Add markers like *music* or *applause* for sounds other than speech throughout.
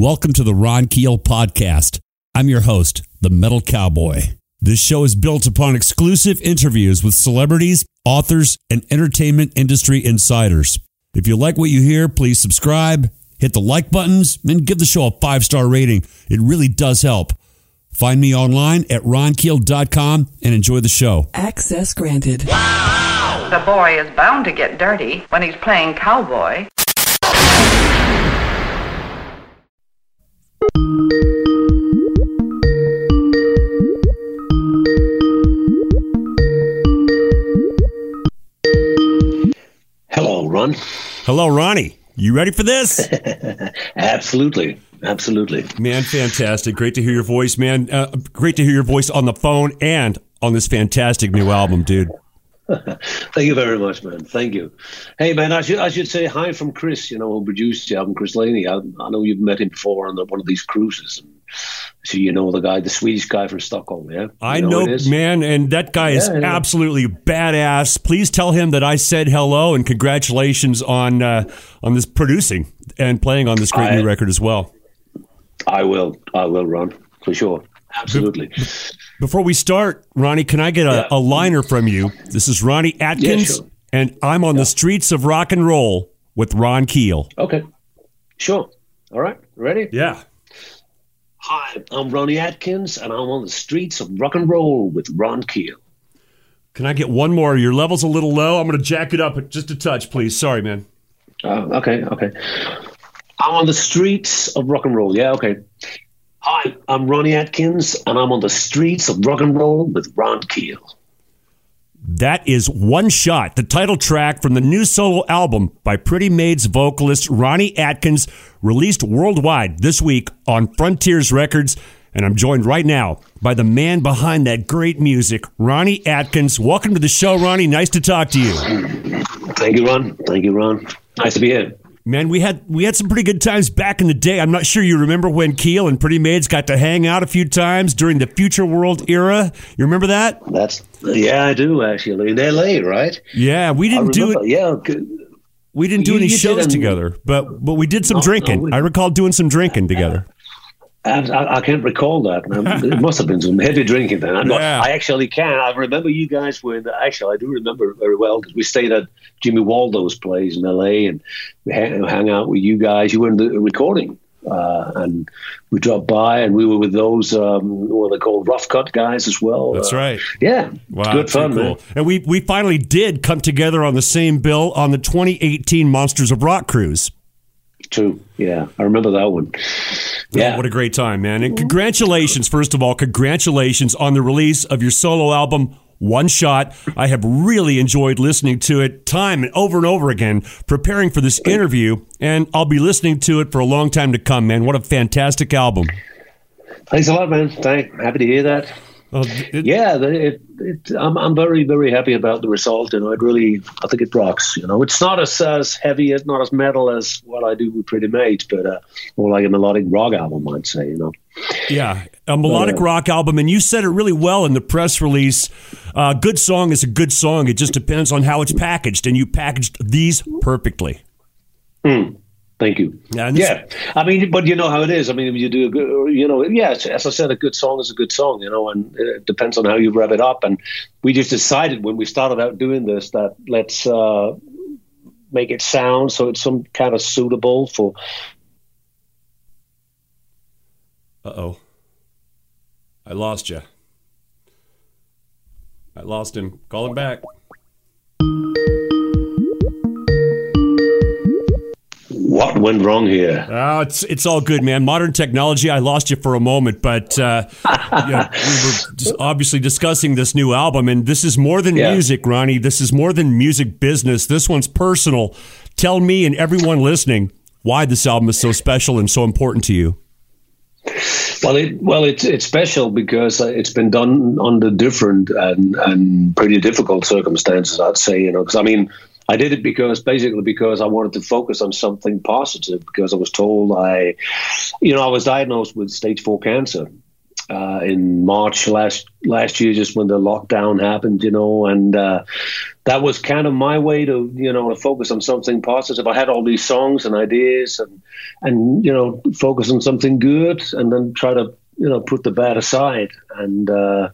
Welcome to the Ron Keel Podcast. I'm your host, the Metal Cowboy. This show is built upon exclusive interviews with celebrities, authors, and entertainment industry insiders. If you like what you hear, please subscribe, hit the like buttons, and give the show a five star rating. It really does help. Find me online at ronkeel.com and enjoy the show. Access granted. Wow! The boy is bound to get dirty when he's playing cowboy. Ron. Hello, Ronnie. You ready for this? *laughs* Absolutely. Absolutely. Man, fantastic. Great to hear your voice, man. Uh, great to hear your voice on the phone and on this fantastic new album, dude. *laughs* Thank you very much, man. Thank you. Hey, man, I should I should say hi from Chris. You know, who produced the album, Chris Laney. I, I know you've met him before on the, one of these cruises. So you know the guy, the Swedish guy from Stockholm, yeah. You I know, who man, and that guy is Yeah, yeah. absolutely badass. Please tell him that I said hello and congratulations on uh, on this producing and playing on this great I- new record as well. I will. I will, Ron, for sure. Absolutely. Before we start, Ronnie, can I get a, Yeah. a liner from you? This is Ronnie Atkins, sure. and I'm on the streets of rock and roll with Ron Keel. Okay. Sure. All right. Ready? Yeah. Hi, I'm Ronnie Atkins, and I'm on the streets of rock and roll with Ron Keel. Can I get one more? Your level's a little low. I'm going to jack it up just a touch, please. Sorry, man. Oh, okay, okay. I'm on the streets of rock and roll. Yeah, okay. Hi, I'm Ronnie Atkins, and I'm on the streets of rock and roll with Ron Keel. That is One Shot, the title track from the new solo album by Pretty Maids vocalist Ronnie Atkins, released worldwide this week on Frontiers Records. And I'm joined right now by the man behind that great music, Ronnie Atkins. Welcome to the show, Ronnie. Nice to talk to you. Thank you, Ron. Thank you, Ron. Nice to be here. Man, we had we had some pretty good times back in the day. I'm not sure you remember when Keel and Pretty Maids got to hang out a few times during the Future World era. You remember that? That's yeah, I do actually in L.A. Right? Yeah, we didn't do it. Yeah, We didn't do You- any you shows together, but but we did some drinking. we- I recall doing some drinking *laughs* together. I, I, I can't recall that. Um, it must have been some heavy drinking then. I, know- Yeah. I actually can. I remember you guys when actually I do remember very well because we stayed at Jimmy Waldo's place in L.A. and we hang, hang out with you guys. You were in the recording. Uh, and we dropped by, and we were with those um, what are they called Rough Cutt guys as well. That's Uh, right. Yeah, Wow, good fun, man. And we we finally did come together on the same bill on the 2018 Monsters of Rock cruise. True. Yeah, I remember that one. Oh, Yeah, what a great time, man! And congratulations, first of all, congratulations on the release of your solo album. One shot. I have really enjoyed listening to it time and over and over again, preparing for this interview, and I'll be listening to it for a long time to come, man. What a fantastic album. thanks a lot, man. Thank, happy to hear that. Uh, it- Yeah, it, it, I'm, I'm very, very happy about the result. You know, it really, I think it rocks. You know, it's not as, as heavy, it's not as metal as what I do with Pretty Maids, but uh, more like a melodic rock album, I'd say. You know, Yeah, a melodic Uh, rock album, and you said it really well in the press release. A good song is a good song. It just depends on how it's packaged, and you packaged these perfectly. Thank you. Yeah, Yeah, I mean, but you know how it is. I mean, you do a good, you know, yeah, as I said, a good song is a good song, you know, and it depends on how you rev it up. And we just decided when we started out doing this that let's uh, make it sound so it's some kind of suitable for Uh oh, I lost you. I lost him. Call him back. What went wrong here. Oh, it's it's all good, man. Modern technology. I lost you for a moment, but uh, *laughs* yeah, we were just obviously discussing this new album, and this is more than Yeah. music, Ronnie. This is more than music business. This one's personal. Tell me and everyone listening why this album is so special and so important to you. Well, it well it's it's special because uh, it's been done under different and and pretty difficult circumstances. I'd say you know because I mean I did it because basically because I wanted to focus on something positive because I was told I, you know, I was diagnosed with stage four cancer, uh, in March last last year, just when the lockdown happened, you know, and uh, that was kind of my way to you know to focus on something positive. I had all these songs and ideas, and and you know focus on something good, and then try to you know put the bad aside, and uh,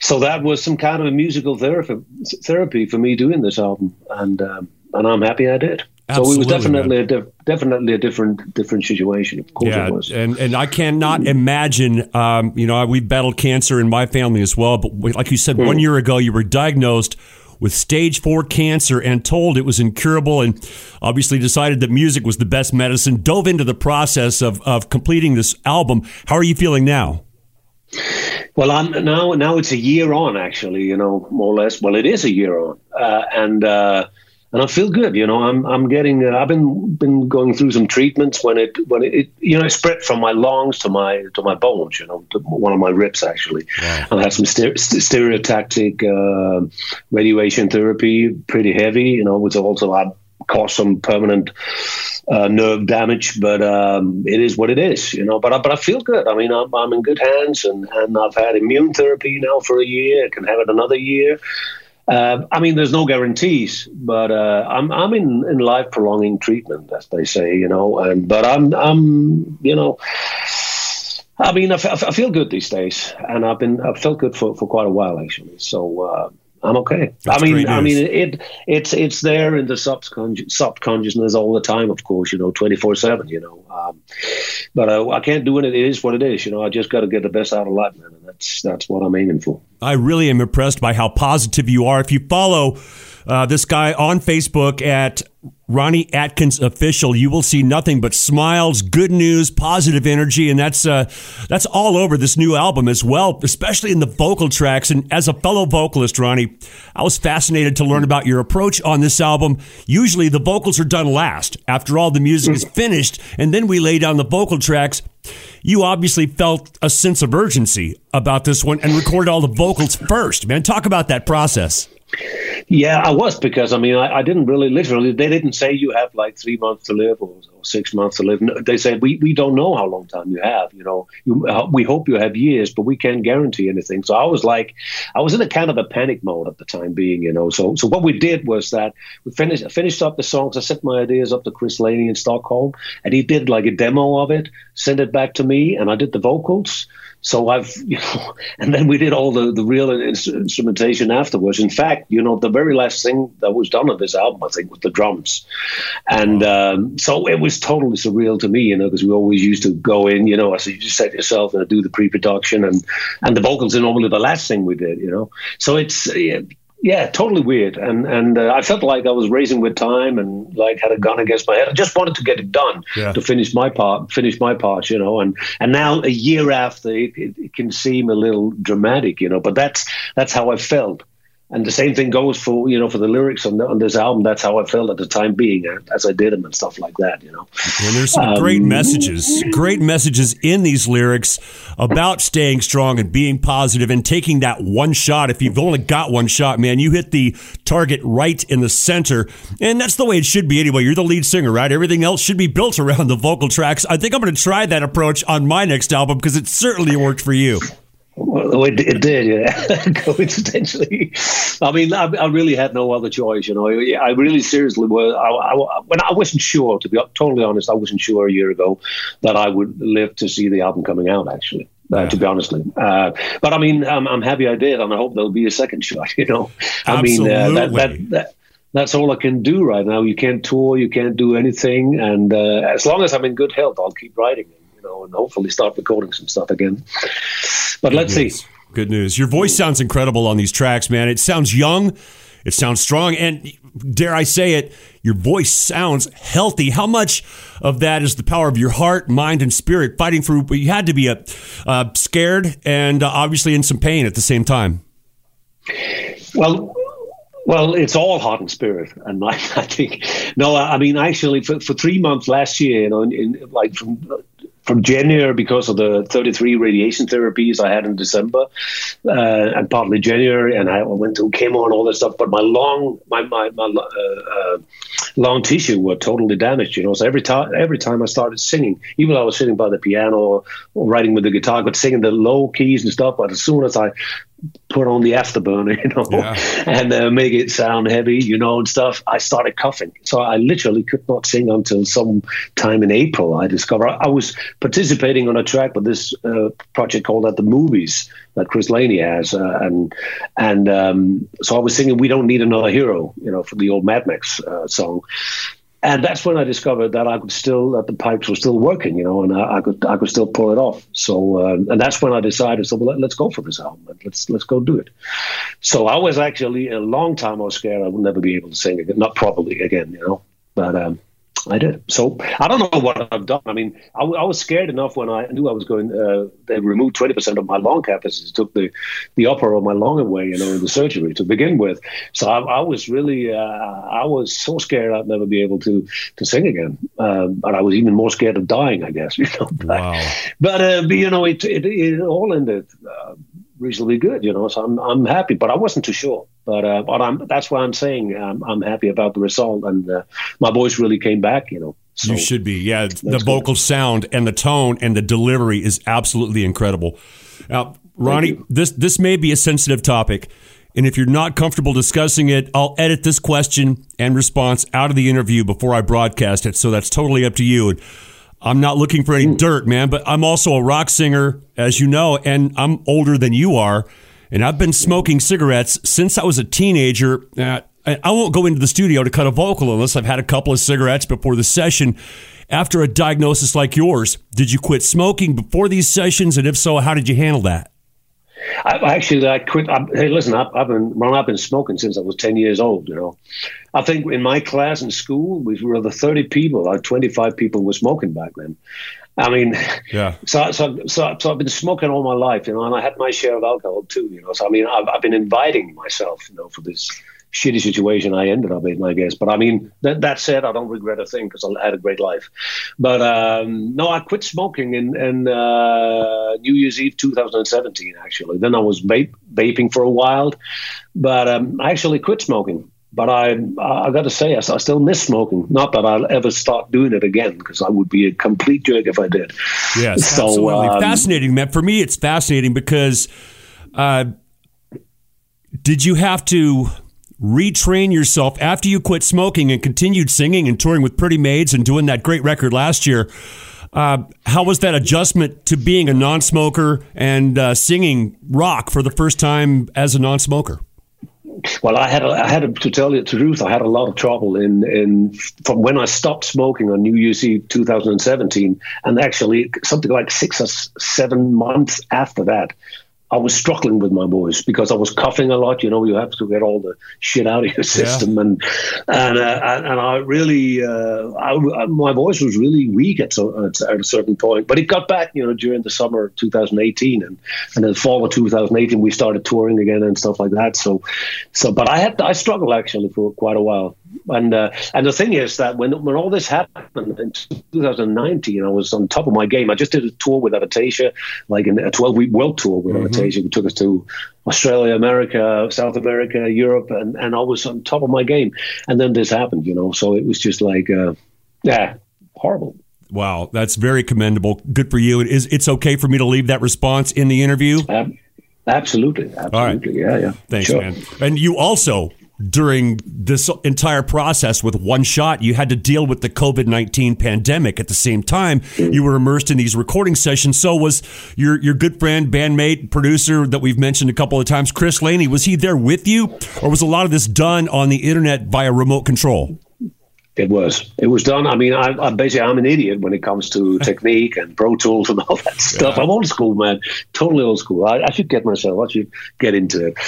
so that was some kind of a musical therapy therapy for me doing this album, and um, and I'm happy I did. Absolutely, so it was definitely a dif- definitely a different different situation. Of course, yeah, it was. And and I cannot imagine. Um, you know, we battled cancer in my family as well. But like you said, mm. one year ago, you were diagnosed with stage four cancer and told it was incurable, and obviously decided that music was the best medicine. Dove into the process of of completing this album. How are you feeling now? Well, I'm now now it's a year on actually. You know, more or less. Well, it is a year on, uh, and. Uh, and I feel good. You know, I'm I'm getting. Uh, I've been been going through some treatments when it when it, it, you know it spread from my lungs to my to my bones. You know, to one of my ribs actually. Wow. And I had some stereotactic uh, radiation therapy, pretty heavy. You know, which also had caused some permanent uh, nerve damage. But um, it is what it is. You know, but I, but I feel good. I mean, I'm, I'm in good hands, and and I've had immune therapy now for a year. I can have it another year uh, I mean, there's no guarantees, but uh, I'm I'm in, in life prolonging treatment, as they say, you know. And but I'm I'm you know, I mean, I, f- I feel good these days, and I've been I've felt good for, for quite a while actually. So uh, I'm okay. That's I mean, I mean, it it's it's there in the subconscious subconsciousness all the time, of course, you know, twenty four seven, you know. Um, but uh, I can't do it. It is what it is, you know. I just got to get the best out of life, man, and that's that's what I'm aiming for. I really am impressed by how positive you are. If you follow uh, this guy on Facebook at Ronnie Atkins official. You will see nothing but smiles, good news, positive energy, and that's uh, that's all over this new album as well, especially in the vocal tracks. And as a fellow vocalist, Ronnie, I was fascinated to learn about your approach on this album. Usually, the vocals are done last after all the music is finished, and then we lay down the vocal tracks. You obviously felt a sense of urgency about this one and recorded all the vocals first. Man, talk about that process. Yeah, I was because I mean I, I, didn't really literally they didn't say you have like three months to live or, six months to live. They said we, we don't know how long time you have. You know, you, uh, we hope you have years, but we can't guarantee anything. So I was like, I was in a kind of a panic mode at the time being. You know, so so what we did was that we finished finished up the songs. I sent my ideas up to Chris Laney in Stockholm, and he did like a demo of it, sent it back to me, and I did the vocals. So I've, *laughs* you know, and then we did all the, the real instrumentation afterwards. In fact, you know, the very last thing that was done on this album, I think, was the drums. And um, so it was totally surreal to me, you know, because we always used to go in, you know, as you just said yourself, and do the pre production and, and the vocals are normally the last thing we did, you know. So it's, yeah, totally weird. And and uh, I felt like I was racing with time and like had a gun against my head. I just wanted to get it done yeah. to finish my part, finish my part, you know. And and now a year after, it, it, it can seem a little dramatic, you know. But that's that's how I felt. And the same thing goes for you know for the lyrics on, the, on this album. That's how I felt at the time being as I did them and stuff like that. You know, and there's some um, great messages, great messages in these lyrics about staying strong and being positive and taking that one shot. If you've only got one shot, man, you hit the target right in the center, and that's the way it should be anyway. You're the lead singer, right? Everything else should be built around the vocal tracks. I think I'm going to try that approach on my next album because it certainly worked for you. Well, it, it, did, yeah. *laughs* Coincidentally, I mean, I, I, really had no other choice. You know, I really seriously was. I, I, when I wasn't sure, to be totally honest, I wasn't sure a year ago that I would live to see the album coming out. Actually, uh, yeah. to be honestly, uh, but I mean, I'm, I'm, happy I did, and I hope there'll be a second *laughs* shot. You know, I Absolutely. mean, uh, that, that, that that's all I can do right now. You can't tour, you can't do anything, and uh, as long as I'm in good health, I'll keep writing. Know, and hopefully start recording some stuff again. But Good let's news. see. Good news. Your voice sounds incredible on these tracks, man. It sounds young. It sounds strong. And dare I say it, your voice sounds healthy. How much of that is the power of your heart, mind, and spirit fighting through? But you had to be a, uh, scared and uh, obviously in some pain at the same time. Well, well, it's all heart and spirit, and I, *laughs* I think no. I mean, actually, for, for three months last year, you know, in, in, like from from January because of the 33 radiation therapies I had in December, uh, and partly January, and I went to chemo and all that stuff. But my long, my my, my uh, uh, tissue were totally damaged. You know, so every time every time I started singing, even though I was sitting by the piano or, writing with the guitar, but singing the low keys and stuff. But as soon as I put on the afterburner, *laughs* you know, yeah. and uh, make it sound heavy, you know, and stuff, I started coughing. So I literally could not sing until some time in April. I discovered I was participating on a track with this uh, project called At the Movies that Chris Laney has, uh, and and um, so I was singing "We Don't Need Another Hero," you know, for the old Mad Max uh, song and that's when I discovered that I could still that the pipes were still working, you know, and I, I could I could still pull it off. So um, and that's when I decided, so well, let, us go for this album. Let's let's go do it. So I was actually a long time I was scared I would never be able to sing again, not properly again, you know. But um, I did. So I don't know what I've done. I mean, I, I was scared enough when I knew I was going. Uh, they removed twenty percent of my lung capacity, took the the upper of my lung away, you know, in the surgery to begin with. So I, I was really, uh, I was so scared I'd never be able to to sing again. Um, and I was even more scared of dying, I guess. *laughs* You know. But, wow. But, uh, but you know, it, it, it all ended uh, reasonably good, you know. So I'm I'm happy, but I wasn't too sure. But uh, but I'm that's why I'm saying um, I'm happy about the result, and uh, my voice really came back, you know. So you should be, yeah. The vocal good. sound and the tone and the delivery is absolutely incredible. Now, Ronnie, this this may be a sensitive topic, and if you're not comfortable discussing it, I'll edit this question and response out of the interview before I broadcast it. So that's totally up to you. And I'm not looking for any dirt, man, but I'm also a rock singer, as you know, and I'm older than you are. And I've been smoking cigarettes since I was a teenager. Uh, I won't go into the studio to cut a vocal unless I've had a couple of cigarettes before the session. After a diagnosis like yours, did you quit smoking before these sessions? And if so, how did you handle that? I, actually, I quit. I, hey, listen, I, have been well, I've been smoking since I was ten years old. You know, I think in my class in school we were the thirty people, like twenty five people were smoking back then. I mean, yeah. *laughs* So, so, so, so I've been smoking all my life, you know, and I had my share of alcohol too, you know. So I mean, I've, I've been inviting myself, you know, for this shitty situation I ended up in, I guess. But I mean, that, that said, I don't regret a thing because I had a great life. But um, no, I quit smoking in, in uh, New Year's Eve 2017, actually. Then I was vape, vaping for a while, but um, I actually quit smoking. But I, I got to say, I, I still miss smoking. Not that I'll ever start doing it again, because I would be a complete jerk if I did. Yes, so, absolutely um, fascinating, man. For me, it's fascinating because uh, did you have to retrain yourself after you quit smoking and continued singing and touring with Pretty Maids and doing that great record last year. Uh, how was that adjustment to being a non-smoker and uh, singing rock for the first time as a non-smoker? Well, I had a, I had a, to tell you the truth. I had a lot of trouble in in from when I stopped smoking on New Year's Eve 2017, and actually something like six or seven months after that. I was struggling with my voice because I was coughing a lot. You know, you have to get all the shit out of your *laughs* system, yeah. and and uh, and I really, uh, I, my voice was really weak at, so, at, at, a certain point. But it got back, you know, during the summer of 2018, and and the fall of 2018, we started touring again and stuff like that. So, so, but I had I struggled actually for quite a while. And uh, and the thing is that when when all this happened in 2019, I was on top of my game. I just did a tour with Avantasia, like a 12 week world tour with mm-hmm. Avantasia, who took us to Australia, America, South America, Europe, and, and I was on top of my game. And then this happened, you know. So it was just like, uh, yeah, horrible. Wow, that's very commendable. Good for you. It is it's okay for me to leave that response in the interview? Um, absolutely, absolutely. Yeah, yeah. Thanks, sure. man. And you also during this entire process with one shot. You had to deal with the COVID 19 pandemic at the same time. You were immersed in these recording sessions. So was your, your good friend, bandmate, producer that we've mentioned a couple of times, Chris Laney, was he there with you? Or was a lot of this done on the internet via remote control? It was. It was done. I mean, I, I basically I'm an idiot when it comes to *laughs* technique and Pro Tools and all that stuff. Yeah. I'm old school, man. Totally old school. I, I, should get myself. I should get into it.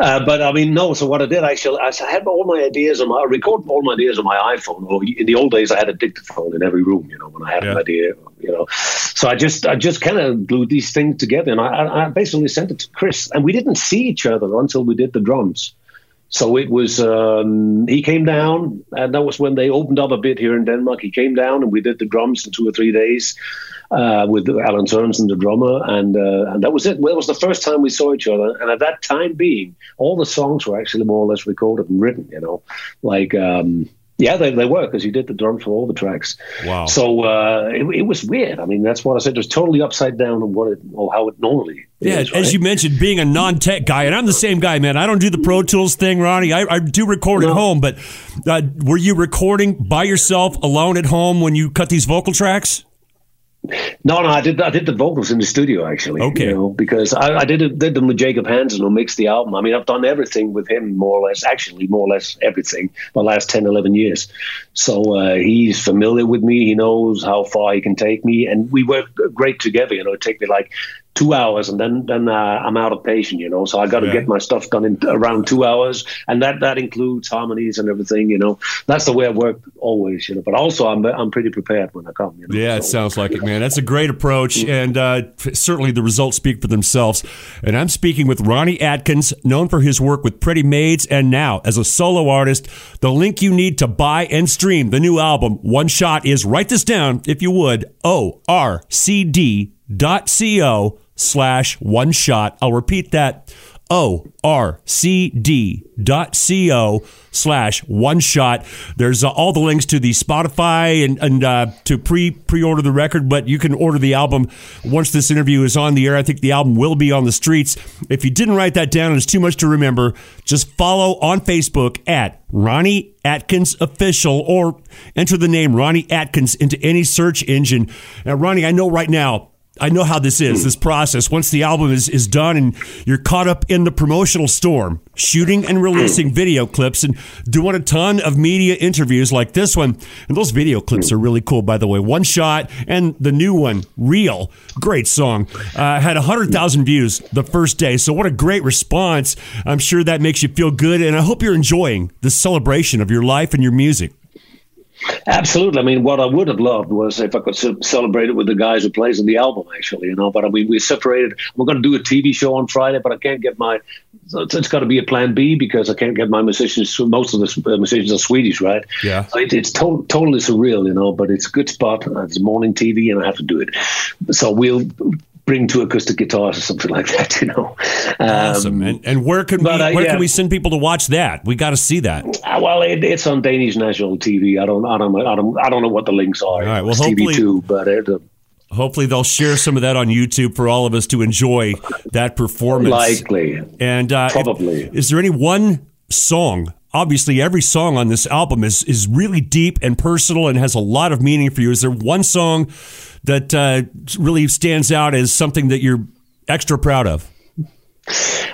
Uh, but I mean, no. So what I did, actually, I had all my ideas on my. I recorded all my ideas on my iPhone. Or in the old days, I had a dictaphone in every room. You know, when I had yeah. an idea. You know, so I just I just kind of glued these things together, and I, I basically sent it to Chris, and we didn't see each other until we did the drums. So it was, um, he came down, and that was when they opened up a bit here in Denmark. He came down, and we did the drums in two or three days uh, with Alan Sørensen, the drummer, and uh, and that was it. Well, it was the first time we saw each other, and at that time being, all the songs were actually more or less recorded and written. You know, like um, Yeah, they, they were because he did the drums for all the tracks. Wow. So uh, it, it, was weird. I mean, that's what I said. It was totally upside down on what it or how it normally. Yeah, is, as you mentioned, being a non-tech guy, and I'm the same guy, man. I don't do the Pro Tools thing, Ronnie. I, I do record no. at home, but uh, were you recording by yourself, alone at home, when you cut these vocal tracks? No, no, I did. I did the vocals in the studio actually. Okay. You know, because I, I did it, did them with Jacob Hansen who mixed the album. I mean, I've done everything with him more or less. Actually, more or less everything the last 10, 11 years. So uh, he's familiar with me. He knows how far he can take me, and we work great together. You know, it take me like two hours, and then then uh, I'm out of patience, you know. So I got to yeah. get my stuff done in around two hours, and that that includes harmonies and everything, you know. That's the way I work always, you know. But also, I'm I'm pretty prepared when I come. You know? Yeah, so, it sounds like it, man. That's a great approach, mm-hmm. and uh, certainly the results speak for themselves. And I'm speaking with Ronnie Atkins, known for his work with Pretty Maids, and now as a solo artist. The link you need to buy and stream the new album, One Shot, is write this down if you would. O R C D dot C O slash one shot. I'll repeat that. O R C D dot C O slash one shot. There's uh, all the links to the Spotify and, and uh, to pre pre order the record, but you can order the album once this interview is on the air. I think the album will be on the streets. If you didn't write that down and it's too much to remember, just follow on Facebook at Ronnie Atkins Official or enter the name Ronnie Atkins into any search engine. Now, Ronnie, I know right now I know how this is, hmm. this process. Once the album is, is done and you're caught up in the promotional storm, shooting and releasing hmm. video clips and doing a ton of media interviews like this one. And those video clips are hmm. really cool, by the way. One Shot and the new one, Real, great song, uh, had 100,000 views the first day. So what a great response. I'm sure that makes you feel good. And I hope you're enjoying the celebration of your life and your music. Absolutely. I mean, what I would have loved was if I could celebrate it with the guys who plays on the album, actually, you know. But I mean, we're separated. We're going to do a TV show on Friday, but I can't get my. it's, it's got to be a plan B because I can't get my musicians. Most of the uh, musicians are Swedish, right? Yeah. So it, it's to- totally surreal, you know. But it's a good spot. It's morning TV, and I have to do it. So we'll bring two acoustic guitars or something like that, *laughs* you know. Um, awesome. And, and where can we uh, where yeah. can we send people to watch that? We got to see that. Uh, well, it, it's on Danish national TV. I don't, I don't, I don't, I don't know what the links are. All right. Well, hopefully, TV2, but it, uh, hopefully they'll share some of that on YouTube for all of us to enjoy that performance. Likely. And uh, probably. If, is there any one song obviously every song on this album is is really deep and personal and has a lot of meaning for you. Is there one song that uh, really stands out as something that you're extra proud of?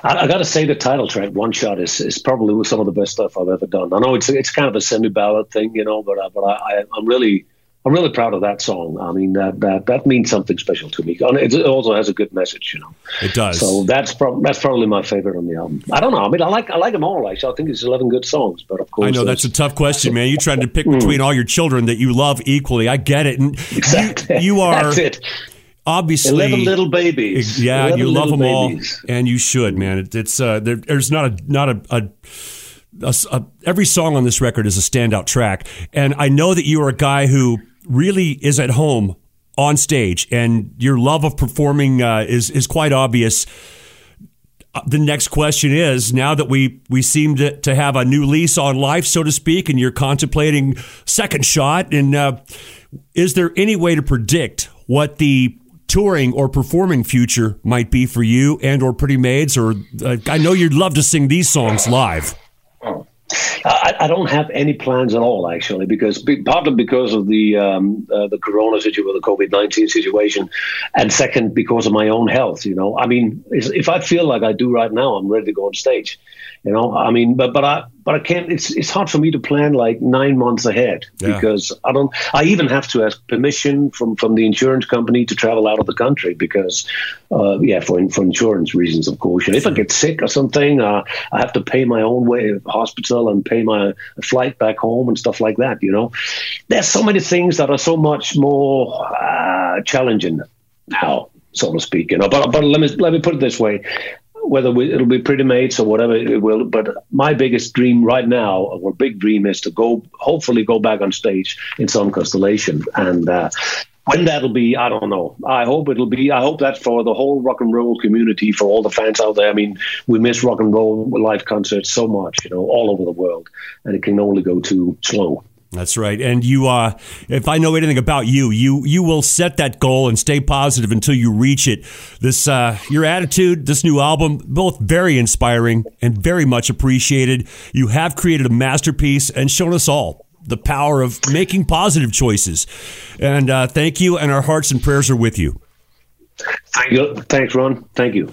I, I got to say, the title track, "One Shot," is, is probably some of the best stuff I've ever done. I know it's it's kind of a semi ballad thing, you know, but uh, but I, I'm really I'm really proud of that song. I mean, that that, that means something special to me. It also has a good message, you know. It does. So that's pro- that's probably my favorite on the album. I don't know. I mean, I like I like them all. Actually, I think it's eleven good songs. But of course, I know that's a tough question, man. You're trying to pick between all your children that you love equally. I get it. And exactly. You, you *laughs* are. that's it. Obviously, eleven little babies. Yeah, you love them babies. all, and you should, man. It, it's uh, there, there's not a not a, a a, a, every song on this record is a standout track. And I know that you are a guy who really is at home on stage, and your love of performing uh, is is quite obvious. Uh, the next question is: Now that we we seem to, to have a new lease on life, so to speak, and you're contemplating second shot, and uh, is there any way to predict what the touring or performing future might be for you and or Pretty Maids? Or uh, I know you'd love to sing these songs live. I, I, don't have any plans at all, actually, because partly because of the um, uh, the Corona situation, the COVID nineteen situation, and second because of my own health. You know, I mean, if I feel like I do right now, I'm ready to go on stage. You know, I mean, but but I but I can't. It's it's hard for me to plan like nine months ahead yeah. because I don't. I even have to ask permission from from the insurance company to travel out of the country because, uh, yeah, for for insurance reasons, of course. And if I get sick or something, uh, I have to pay my own way of hospital and pay my flight back home and stuff like that. You know, there's so many things that are so much more uh, challenging now so to speak. You know, but but let me let me put it this way: whether we, it'll be Pretty Maids or whatever it will. But my biggest dream right now, or big dream, is to go, hopefully, go back on stage in some constellation. And uh, when that'll be, I don't know. I hope it'll be. I hope that for the whole rock and roll community, for all the fans out there. I mean, we miss rock and roll live concerts so much, you know, all over the world, and it can only go too slow. That's right. And you, uh, if I know anything about you, you you will set that goal and stay positive until you reach it. This, uh, your attitude, this new album, both very inspiring and very much appreciated. You have created a masterpiece and shown us all the power of making positive choices. And uh, thank you, and our hearts and prayers are with you. Thank you. Thanks, Ron. Thank you.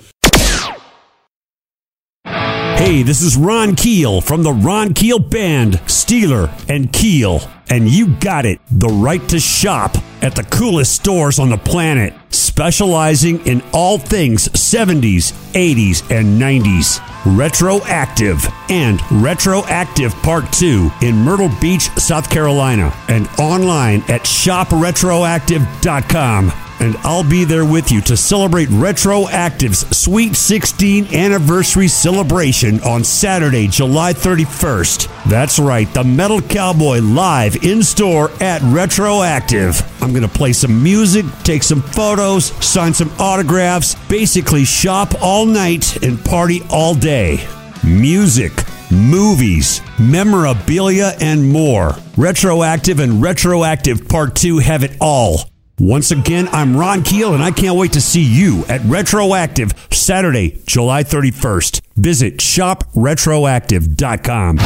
Hey, this is Ron Keel from the Ron Keel Band, Steeler and Keel. And you got it the right to shop at the coolest stores on the planet, specializing in all things 70s, 80s, and 90s. Retroactive and Retroactive Part 2 in Myrtle Beach, South Carolina, and online at shopretroactive.com and I'll be there with you to celebrate Retroactive's Sweet 16 anniversary celebration on Saturday, July 31st. That's right, the Metal Cowboy live in store at Retroactive. I'm going to play some music, take some photos, sign some autographs, basically shop all night and party all day. Music movies, memorabilia, and more. Retroactive and Retroactive Part 2 have it all. Once again, I'm Ron Keel, and I can't wait to see you at Retroactive Saturday, July 31st. Visit shopretroactive.com.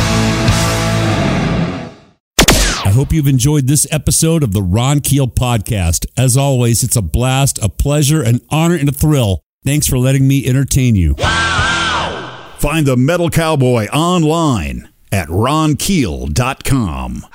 I hope you've enjoyed this episode of the Ron Keel podcast. As always, it's a blast, a pleasure, an honor, and a thrill. Thanks for letting me entertain you. Wow! Find the Metal Cowboy online at ronkeel.com.